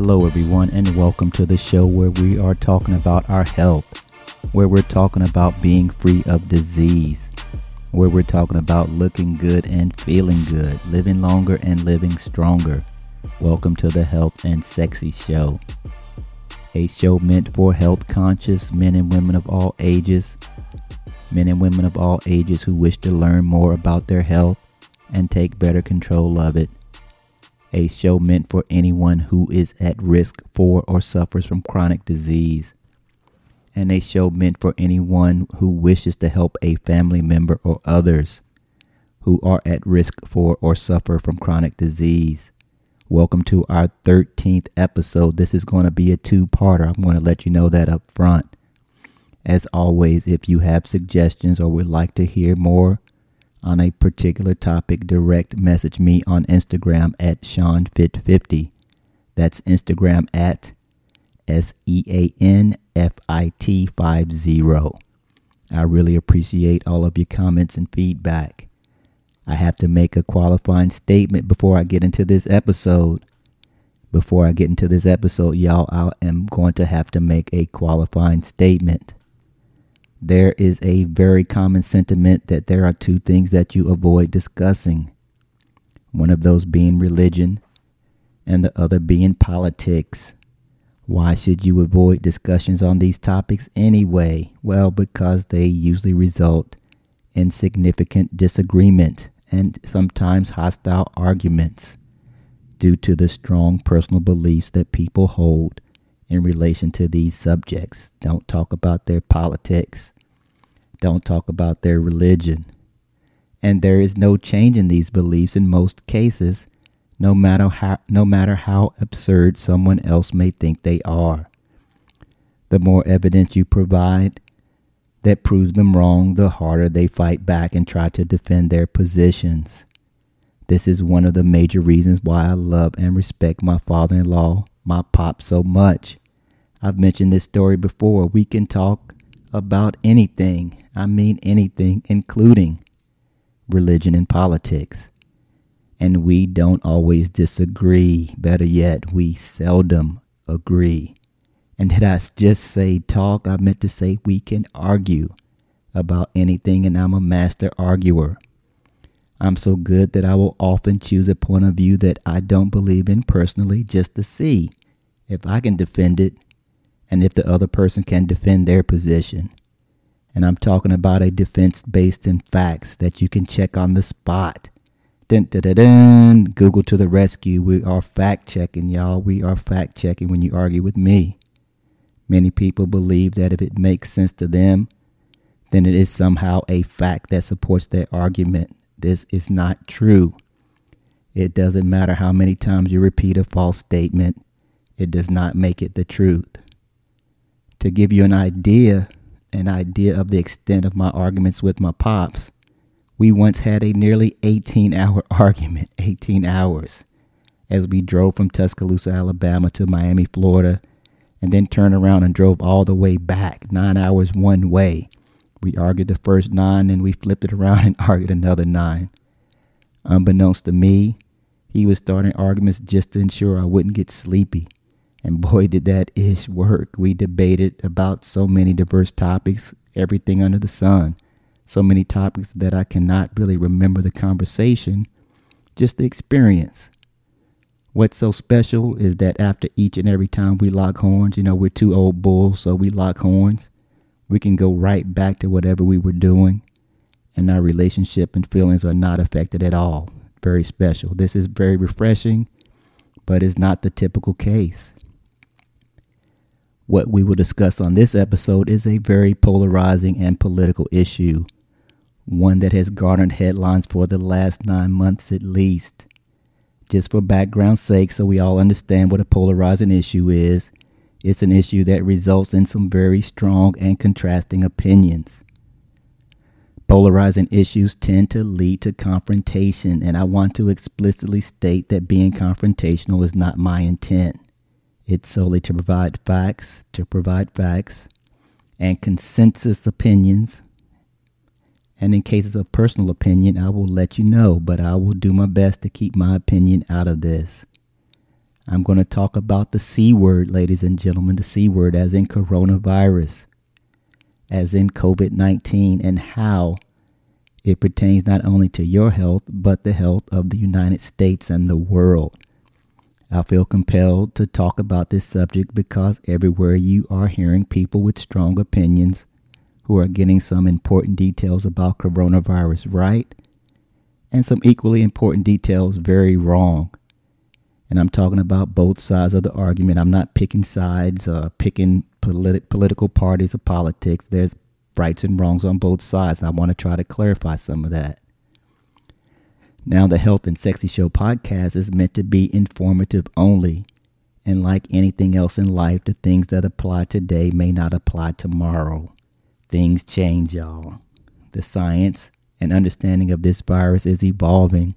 Hello, everyone, and welcome to the show where we are talking about our health, where we're talking about being free of disease, where we're talking about looking good and feeling good, living longer and living stronger. Welcome to the Health and Sexy Show, a show meant for health conscious men and women of all ages, men and women of all ages who wish to learn more about their health and take better control of it a show meant for anyone who is at risk for or suffers from chronic disease, and a show meant for anyone who wishes to help a family member or others who are at risk for or suffer from chronic disease. Welcome to our 13th episode. This is going to be a two parter. I'm going to let you know that up front. As always, if you have suggestions or would like to hear more, on a particular topic, direct message me on Instagram at SeanFit50. That's Instagram at S E A N F I T 50. I really appreciate all of your comments and feedback. I have to make a qualifying statement before I get into this episode. Before I get into this episode, y'all, I am going to have to make a qualifying statement there is a very common sentiment that there are two things that you avoid discussing. One of those being religion, and the other being politics. Why should you avoid discussions on these topics anyway? Well, because they usually result in significant disagreement and sometimes hostile arguments due to the strong personal beliefs that people hold in relation to these subjects. Don't talk about their politics. Don't talk about their religion. And there is no change in these beliefs in most cases, no matter how, no matter how absurd someone else may think they are. The more evidence you provide that proves them wrong, the harder they fight back and try to defend their positions. This is one of the major reasons why I love and respect my father in law, my pop, so much. I've mentioned this story before. We can talk about anything. I mean anything, including religion and politics. And we don't always disagree. Better yet, we seldom agree. And did I just say talk? I meant to say we can argue about anything, and I'm a master arguer. I'm so good that I will often choose a point of view that I don't believe in personally just to see if I can defend it and if the other person can defend their position. And I'm talking about a defense based in facts that you can check on the spot. Dun, dun, dun, dun. Google to the rescue. We are fact checking, y'all. We are fact checking when you argue with me. Many people believe that if it makes sense to them, then it is somehow a fact that supports their argument. This is not true. It doesn't matter how many times you repeat a false statement, it does not make it the truth. To give you an idea, an idea of the extent of my arguments with my pops, we once had a nearly 18 hour argument, 18 hours, as we drove from Tuscaloosa, Alabama to Miami, Florida, and then turned around and drove all the way back, nine hours one way. We argued the first nine and we flipped it around and argued another nine. Unbeknownst to me, he was starting arguments just to ensure I wouldn't get sleepy. And boy, did that ish work. We debated about so many diverse topics, everything under the sun. So many topics that I cannot really remember the conversation, just the experience. What's so special is that after each and every time we lock horns, you know, we're two old bulls, so we lock horns. We can go right back to whatever we were doing, and our relationship and feelings are not affected at all. Very special. This is very refreshing, but it's not the typical case. What we will discuss on this episode is a very polarizing and political issue, one that has garnered headlines for the last nine months at least. Just for background's sake, so we all understand what a polarizing issue is, it's an issue that results in some very strong and contrasting opinions. Polarizing issues tend to lead to confrontation, and I want to explicitly state that being confrontational is not my intent. It's solely to provide facts, to provide facts and consensus opinions. And in cases of personal opinion, I will let you know, but I will do my best to keep my opinion out of this. I'm going to talk about the C word, ladies and gentlemen, the C word, as in coronavirus, as in COVID 19, and how it pertains not only to your health, but the health of the United States and the world. I feel compelled to talk about this subject because everywhere you are hearing people with strong opinions who are getting some important details about coronavirus right and some equally important details very wrong. And I'm talking about both sides of the argument. I'm not picking sides or picking politi- political parties or politics. There's rights and wrongs on both sides. And I want to try to clarify some of that. Now, the Health and Sexy Show podcast is meant to be informative only. And like anything else in life, the things that apply today may not apply tomorrow. Things change, y'all. The science and understanding of this virus is evolving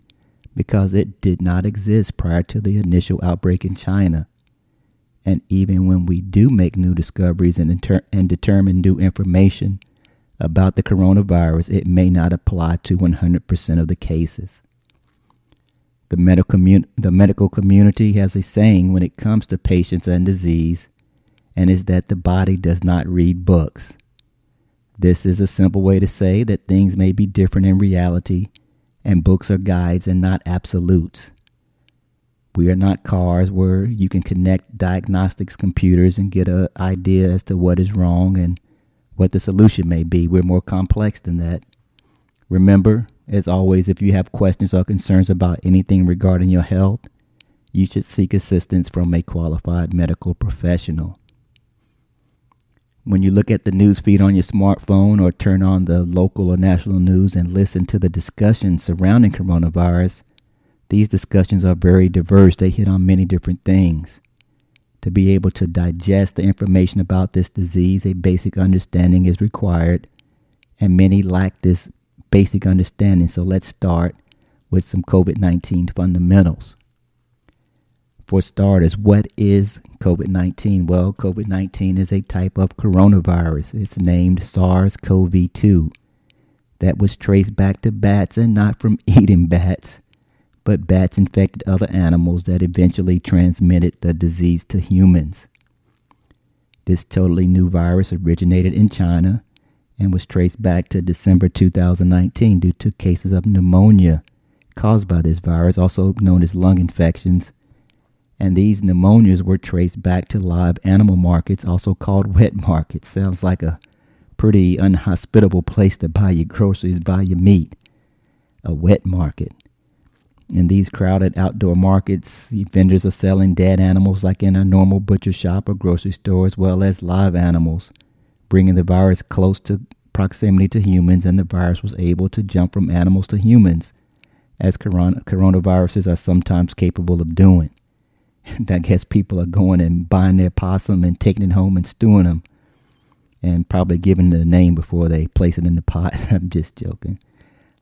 because it did not exist prior to the initial outbreak in China. And even when we do make new discoveries and, inter- and determine new information about the coronavirus, it may not apply to 100% of the cases. The medical, commun- the medical community has a saying when it comes to patients and disease, and is that the body does not read books. This is a simple way to say that things may be different in reality, and books are guides and not absolutes. We are not cars where you can connect diagnostics computers and get an idea as to what is wrong and what the solution may be. We're more complex than that. Remember, as always, if you have questions or concerns about anything regarding your health, you should seek assistance from a qualified medical professional. When you look at the news feed on your smartphone or turn on the local or national news and listen to the discussions surrounding coronavirus, these discussions are very diverse. They hit on many different things. To be able to digest the information about this disease, a basic understanding is required, and many lack this basic understanding. So let's start with some COVID 19 fundamentals. For starters, what is COVID 19? Well, COVID 19 is a type of coronavirus. It's named SARS CoV 2 that was traced back to bats and not from eating bats, but bats infected other animals that eventually transmitted the disease to humans. This totally new virus originated in China and was traced back to December 2019 due to cases of pneumonia caused by this virus, also known as lung infections. And these pneumonias were traced back to live animal markets, also called wet markets. Sounds like a pretty unhospitable place to buy your groceries, buy your meat. A wet market. In these crowded outdoor markets, vendors are selling dead animals like in a normal butcher shop or grocery store, as well as live animals bringing the virus close to proximity to humans, and the virus was able to jump from animals to humans, as corona, coronaviruses are sometimes capable of doing. I guess people are going and buying their possum and taking it home and stewing them, and probably giving it a name before they place it in the pot. I'm just joking.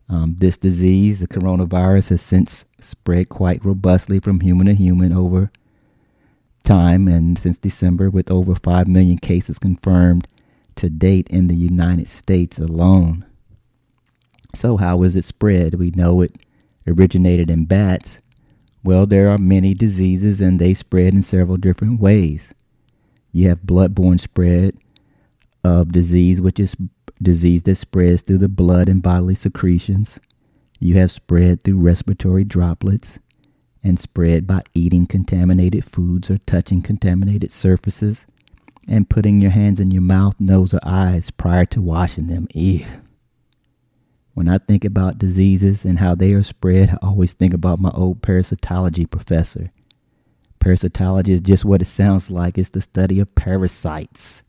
Um, this disease, the coronavirus, has since spread quite robustly from human to human over time, and since December, with over 5 million cases confirmed to date in the United States alone. So, how is it spread? We know it originated in bats. Well, there are many diseases and they spread in several different ways. You have bloodborne spread of disease, which is disease that spreads through the blood and bodily secretions. You have spread through respiratory droplets and spread by eating contaminated foods or touching contaminated surfaces and putting your hands in your mouth, nose, or eyes prior to washing them. Ew. When I think about diseases and how they are spread, I always think about my old parasitology professor. Parasitology is just what it sounds like. It's the study of parasites,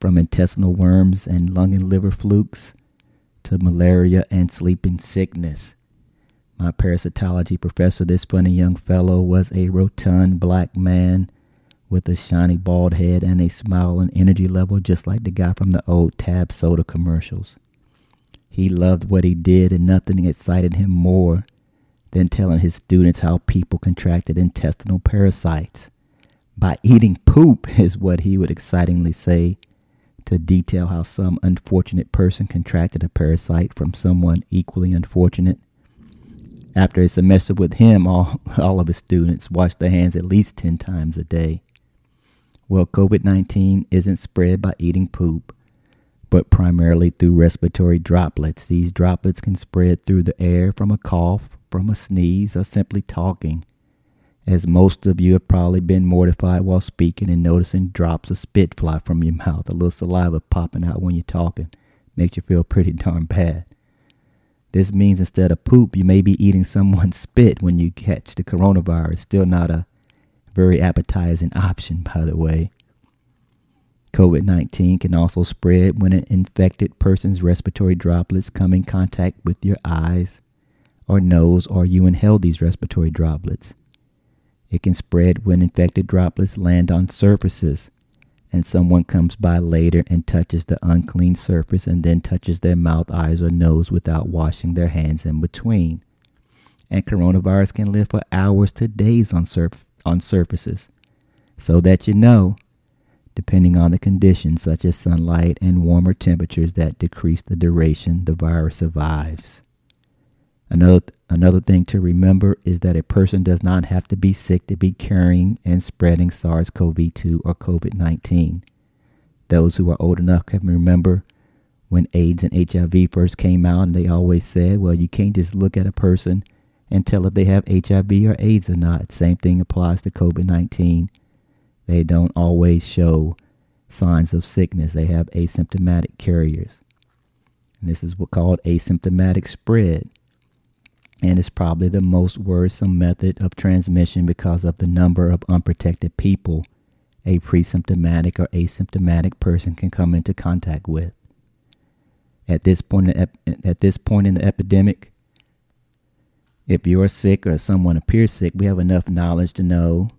from intestinal worms and lung and liver flukes to malaria and sleeping sickness. My parasitology professor, this funny young fellow, was a rotund black man with a shiny bald head and a smile and energy level just like the guy from the old Tab soda commercials. He loved what he did, and nothing excited him more than telling his students how people contracted intestinal parasites. By eating poop, is what he would excitingly say to detail how some unfortunate person contracted a parasite from someone equally unfortunate. After a semester with him, all, all of his students washed their hands at least 10 times a day. Well, COVID 19 isn't spread by eating poop, but primarily through respiratory droplets. These droplets can spread through the air from a cough, from a sneeze, or simply talking. As most of you have probably been mortified while speaking and noticing drops of spit fly from your mouth, a little saliva popping out when you're talking. Makes you feel pretty darn bad. This means instead of poop, you may be eating someone's spit when you catch the coronavirus. Still not a very appetizing option, by the way. COVID 19 can also spread when an infected person's respiratory droplets come in contact with your eyes or nose, or you inhale these respiratory droplets. It can spread when infected droplets land on surfaces and someone comes by later and touches the unclean surface and then touches their mouth, eyes, or nose without washing their hands in between. And coronavirus can live for hours to days on, surf- on surfaces. So that you know, depending on the conditions such as sunlight and warmer temperatures that decrease the duration the virus survives. Another, another thing to remember is that a person does not have to be sick to be carrying and spreading SARS CoV 2 or COVID 19. Those who are old enough can remember when AIDS and HIV first came out, and they always said, well, you can't just look at a person and tell if they have HIV or AIDS or not. Same thing applies to COVID 19. They don't always show signs of sickness, they have asymptomatic carriers. And this is what's called asymptomatic spread and it's probably the most worrisome method of transmission because of the number of unprotected people a presymptomatic or asymptomatic person can come into contact with. At this point, at this point in the epidemic, if you're sick or someone appears sick, we have enough knowledge to know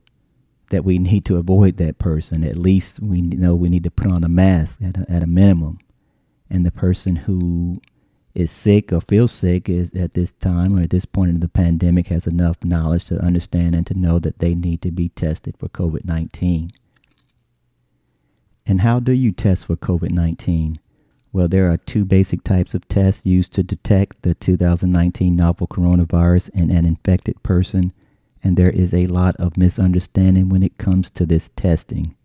that we need to avoid that person. At least we know we need to put on a mask at a, at a minimum. And the person who is sick or feels sick is at this time or at this point in the pandemic has enough knowledge to understand and to know that they need to be tested for COVID 19. And how do you test for COVID 19? Well, there are two basic types of tests used to detect the 2019 novel coronavirus in an infected person, and there is a lot of misunderstanding when it comes to this testing.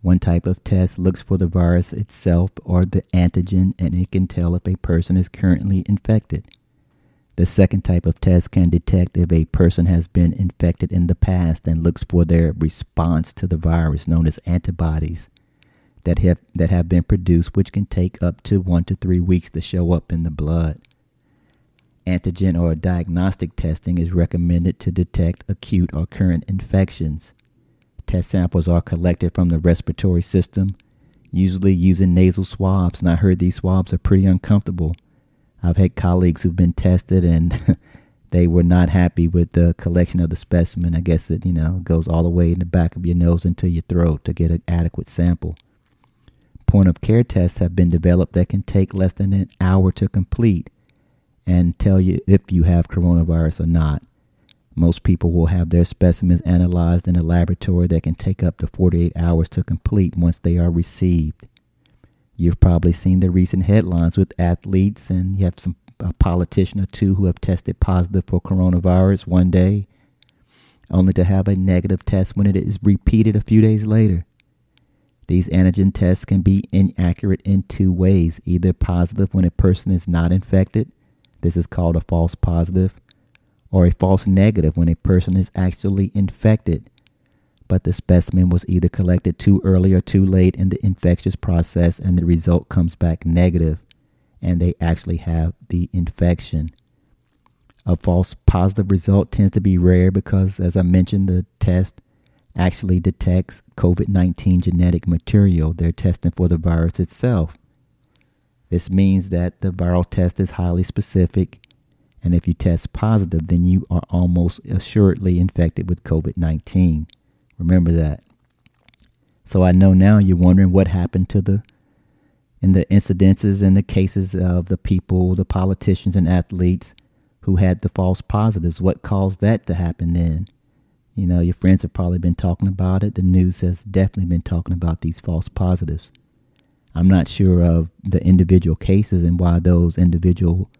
One type of test looks for the virus itself or the antigen and it can tell if a person is currently infected. The second type of test can detect if a person has been infected in the past and looks for their response to the virus known as antibodies that have that have been produced which can take up to 1 to 3 weeks to show up in the blood. Antigen or diagnostic testing is recommended to detect acute or current infections. Test samples are collected from the respiratory system, usually using nasal swabs, and I heard these swabs are pretty uncomfortable. I've had colleagues who've been tested and they were not happy with the collection of the specimen. I guess it, you know, goes all the way in the back of your nose into your throat to get an adequate sample. Point of care tests have been developed that can take less than an hour to complete and tell you if you have coronavirus or not. Most people will have their specimens analyzed in a laboratory that can take up to 48 hours to complete once they are received. You've probably seen the recent headlines with athletes, and you have some a politician or two who have tested positive for coronavirus one day, only to have a negative test when it is repeated a few days later. These antigen tests can be inaccurate in two ways either positive when a person is not infected, this is called a false positive, or a false negative when a person is actually infected, but the specimen was either collected too early or too late in the infectious process and the result comes back negative and they actually have the infection. A false positive result tends to be rare because, as I mentioned, the test actually detects COVID 19 genetic material. They're testing for the virus itself. This means that the viral test is highly specific and if you test positive, then you are almost assuredly infected with COVID 19. Remember that. So I know now you're wondering what happened to the in the incidences and the cases of the people, the politicians and athletes who had the false positives. What caused that to happen then? You know, your friends have probably been talking about it. The news has definitely been talking about these false positives. I'm not sure of the individual cases and why those individual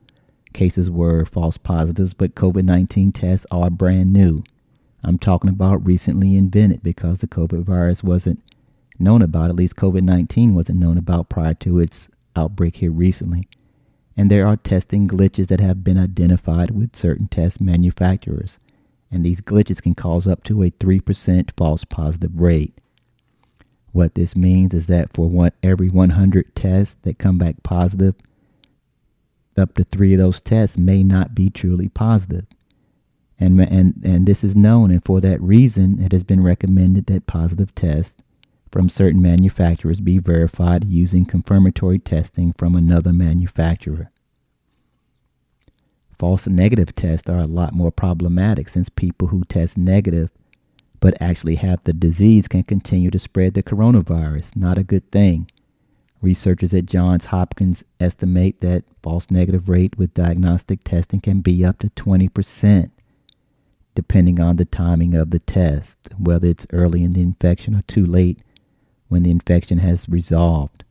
cases were false positives, but COVID 19 tests are brand new. I'm talking about recently invented because the COVID virus wasn't known about, at least COVID 19 wasn't known about prior to its outbreak here recently. And there are testing glitches that have been identified with certain test manufacturers. And these glitches can cause up to a 3% false positive rate. What this means is that for one, every 100 tests that come back positive, up to three of those tests may not be truly positive. And, and, and this is known, and for that reason, it has been recommended that positive tests from certain manufacturers be verified using confirmatory testing from another manufacturer. False negative tests are a lot more problematic since people who test negative but actually have the disease can continue to spread the coronavirus. Not a good thing. Researchers at Johns Hopkins estimate that false negative rate with diagnostic testing can be up to 20%, depending on the timing of the test, whether it's early in the infection or too late when the infection has resolved.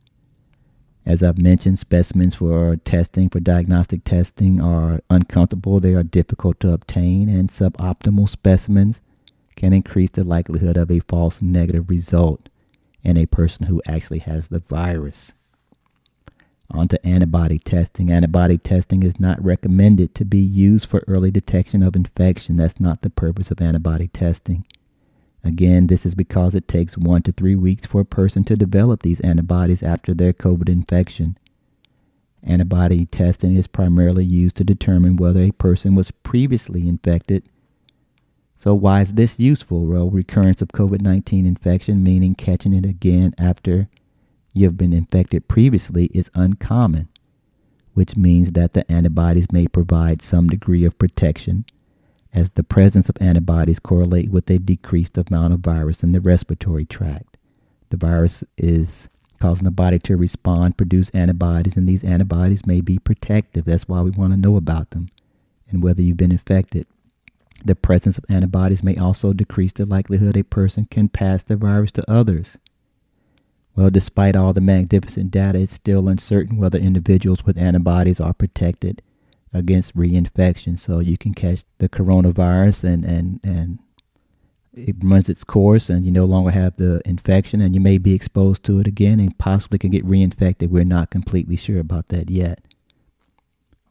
As I've mentioned, specimens for testing, for diagnostic testing, are uncomfortable. They are difficult to obtain, and suboptimal specimens can increase the likelihood of a false negative result in a person who actually has the virus. On to antibody testing. Antibody testing is not recommended to be used for early detection of infection. That's not the purpose of antibody testing. Again, this is because it takes one to three weeks for a person to develop these antibodies after their COVID infection. Antibody testing is primarily used to determine whether a person was previously infected. So, why is this useful? Well, recurrence of COVID 19 infection, meaning catching it again after you've been infected previously, is uncommon, which means that the antibodies may provide some degree of protection as the presence of antibodies correlate with a decreased amount of virus in the respiratory tract. The virus is causing the body to respond, produce antibodies, and these antibodies may be protective. That's why we want to know about them and whether you've been infected. The presence of antibodies may also decrease the likelihood a person can pass the virus to others. Well, despite all the magnificent data, it's still uncertain whether individuals with antibodies are protected against reinfection. So you can catch the coronavirus and, and, and it runs its course and you no longer have the infection and you may be exposed to it again and possibly can get reinfected. We're not completely sure about that yet.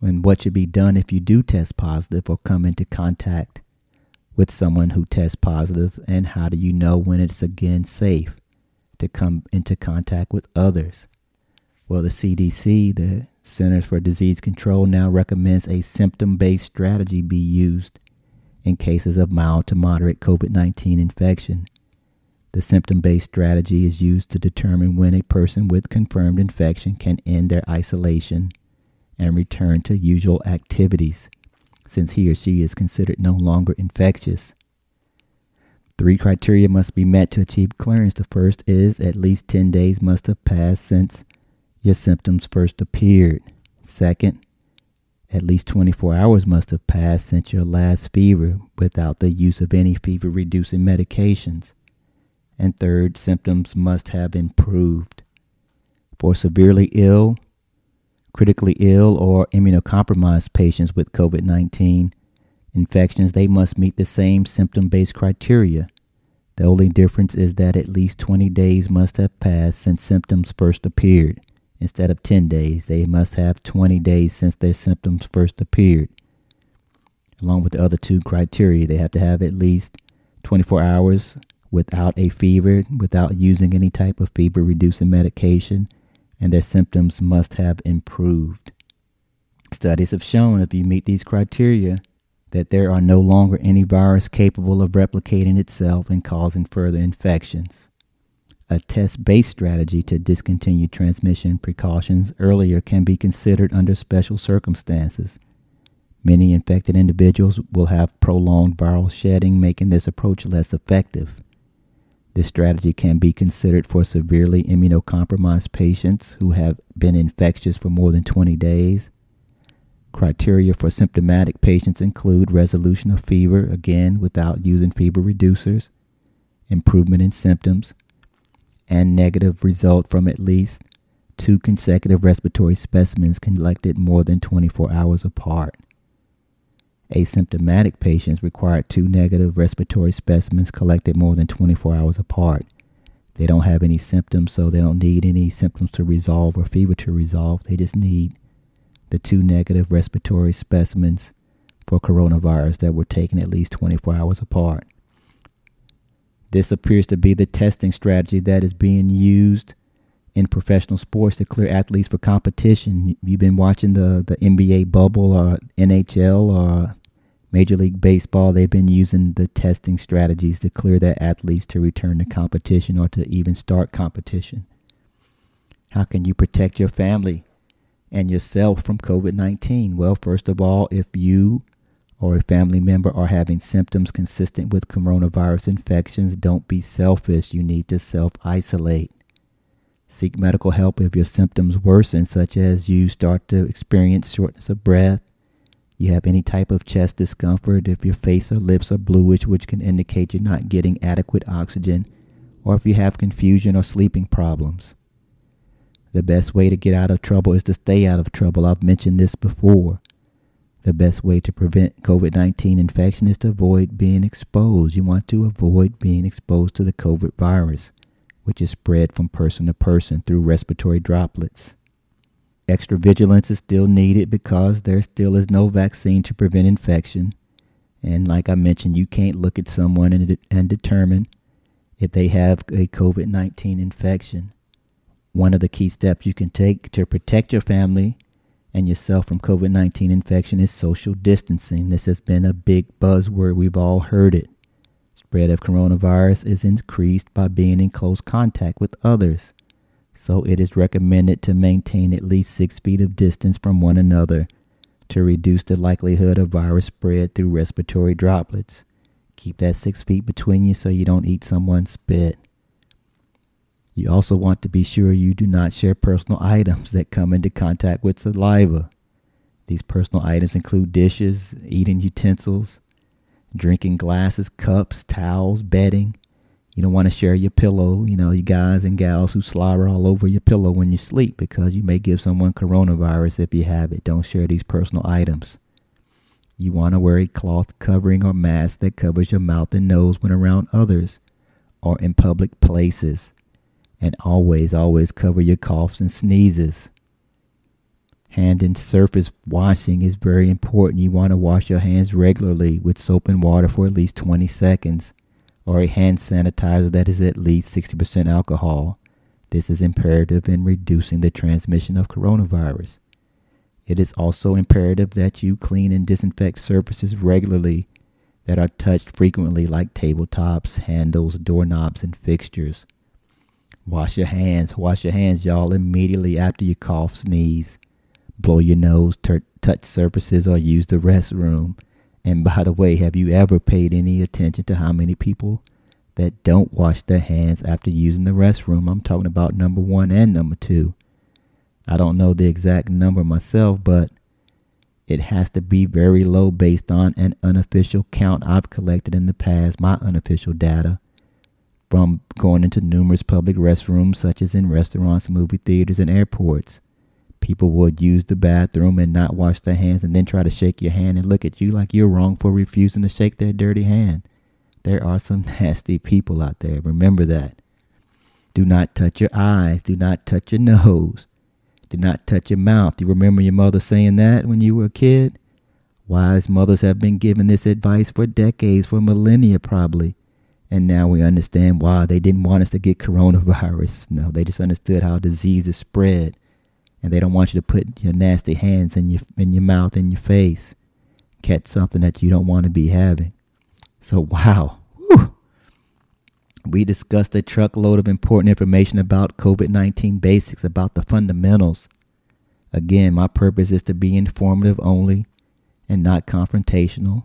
And what should be done if you do test positive or come into contact with someone who tests positive and how do you know when it's again safe to come into contact with others? Well, the CDC, the Centers for Disease Control now recommends a symptom based strategy be used in cases of mild to moderate COVID 19 infection. The symptom based strategy is used to determine when a person with confirmed infection can end their isolation and return to usual activities, since he or she is considered no longer infectious. Three criteria must be met to achieve clearance. The first is at least 10 days must have passed since your symptoms first appeared. Second, at least 24 hours must have passed since your last fever without the use of any fever reducing medications. And third, symptoms must have improved. For severely ill, critically ill, or immunocompromised patients with COVID 19 infections, they must meet the same symptom based criteria. The only difference is that at least 20 days must have passed since symptoms first appeared instead of 10 days. They must have 20 days since their symptoms first appeared. Along with the other two criteria, they have to have at least 24 hours without a fever, without using any type of fever reducing medication, and their symptoms must have improved. Studies have shown if you meet these criteria, that there are no longer any virus capable of replicating itself and causing further infections a test based strategy to discontinue transmission precautions earlier can be considered under special circumstances. Many infected individuals will have prolonged viral shedding, making this approach less effective. This strategy can be considered for severely immunocompromised patients who have been infectious for more than 20 days. Criteria for symptomatic patients include resolution of fever, again without using fever reducers, improvement in symptoms, and negative result from at least two consecutive respiratory specimens collected more than 24 hours apart. Asymptomatic patients required two negative respiratory specimens collected more than 24 hours apart. They don't have any symptoms, so they don't need any symptoms to resolve or fever to resolve. They just need the two negative respiratory specimens for coronavirus that were taken at least 24 hours apart. This appears to be the testing strategy that is being used in professional sports to clear athletes for competition. You've been watching the, the NBA bubble uh, or NHL or uh, Major League Baseball, they've been using the testing strategies to clear their athletes to return to competition or to even start competition. How can you protect your family and yourself from COVID 19? Well, first of all, if you or a family member are having symptoms consistent with coronavirus infections, don't be selfish. You need to self isolate. Seek medical help if your symptoms worsen, such as you start to experience shortness of breath, you have any type of chest discomfort, if your face or lips are bluish, which can indicate you're not getting adequate oxygen, or if you have confusion or sleeping problems. The best way to get out of trouble is to stay out of trouble. I've mentioned this before. The best way to prevent COVID 19 infection is to avoid being exposed. You want to avoid being exposed to the COVID virus, which is spread from person to person through respiratory droplets. Extra vigilance is still needed because there still is no vaccine to prevent infection. And like I mentioned, you can't look at someone and, and determine if they have a COVID 19 infection. One of the key steps you can take to protect your family and yourself from COVID 19 infection is social distancing. This has been a big buzzword. We've all heard it. Spread of coronavirus is increased by being in close contact with others so it is recommended to maintain at least six feet of distance from one another to reduce the likelihood of virus spread through respiratory droplets. Keep that six feet between you so you don't eat someone's spit. You also want to be sure you do not share personal items that come into contact with saliva. These personal items include dishes, eating utensils, drinking glasses, cups, towels, bedding, you don't want to share your pillow, you know, you guys and gals who slobber all over your pillow when you sleep because you may give someone coronavirus if you have it. Don't share these personal items. You want to wear a cloth covering or mask that covers your mouth and nose when around others or in public places. And always, always cover your coughs and sneezes. Hand and surface washing is very important. You want to wash your hands regularly with soap and water for at least 20 seconds or a hand sanitizer that is at least 60% alcohol. This is imperative in reducing the transmission of coronavirus. It is also imperative that you clean and disinfect surfaces regularly that are touched frequently, like tabletops, handles, doorknobs, and fixtures. Wash your hands. Wash your hands, y'all, immediately after you cough, sneeze, blow your nose, touch surfaces, or use the restroom. And by the way, have you ever paid any attention to how many people that don't wash their hands after using the restroom? I'm talking about number one and number two. I don't know the exact number myself, but it has to be very low based on an unofficial count I've collected in the past, my unofficial data from going into numerous public restrooms, such as in restaurants, movie theaters, and airports people would use the bathroom and not wash their hands and then try to shake your hand and look at you like you're wrong for refusing to shake their dirty hand. There are some nasty people out there. Remember that. Do not touch your eyes. Do not touch your nose. Do not touch your mouth. You remember your mother saying that when you were a kid? Wise mothers have been giving this advice for decades, for millennia probably. And now we understand why they didn't want us to get coronavirus. No, they just understood how diseases spread and they don't want you to put your nasty hands in your in your mouth in your face, catch something that you don't want to be having. So wow, Whew. we discussed a truckload of important information about COVID nineteen basics, about the fundamentals. Again, my purpose is to be informative only, and not confrontational.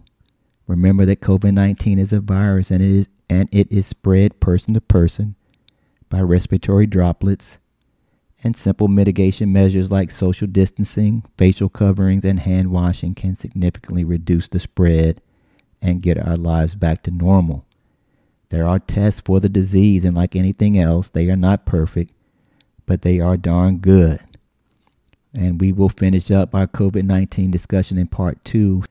Remember that COVID nineteen is a virus, and it is and it is spread person to person by respiratory droplets and simple mitigation measures like social distancing, facial coverings, and hand washing can significantly reduce the spread and get our lives back to normal. There are tests for the disease, and like anything else, they are not perfect, but they are darn good. And we will finish up our COVID 19 discussion in part two.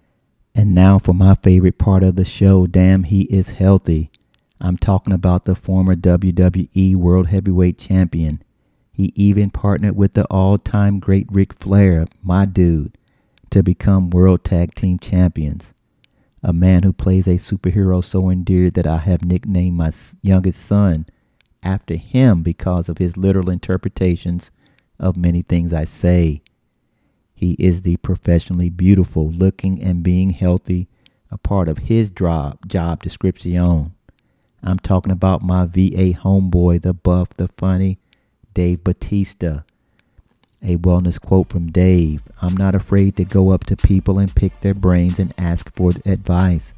And now for my favorite part of the show Damn, he is healthy. I'm talking about the former WWE World Heavyweight Champion. He even partnered with the all time great Ric Flair, my dude, to become World Tag Team Champions. A man who plays a superhero so endeared that I have nicknamed my youngest son after him because of his literal interpretations of many things I say. He is the professionally beautiful, looking and being healthy, a part of his job, job description. I'm talking about my VA homeboy, the buff, the funny, Dave Batista. A wellness quote from Dave I'm not afraid to go up to people and pick their brains and ask for advice.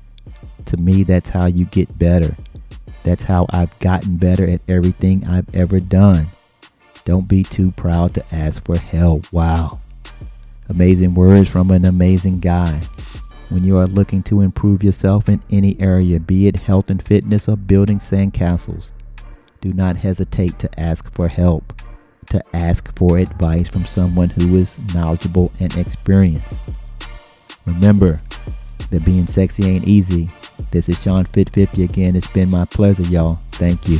To me, that's how you get better. That's how I've gotten better at everything I've ever done. Don't be too proud to ask for help. Wow. Amazing words from an amazing guy. When you are looking to improve yourself in any area, be it health and fitness or building sandcastles, do not hesitate to ask for help, to ask for advice from someone who is knowledgeable and experienced. Remember that being sexy ain't easy. This is Sean Fit 50 again. It's been my pleasure, y'all. Thank you.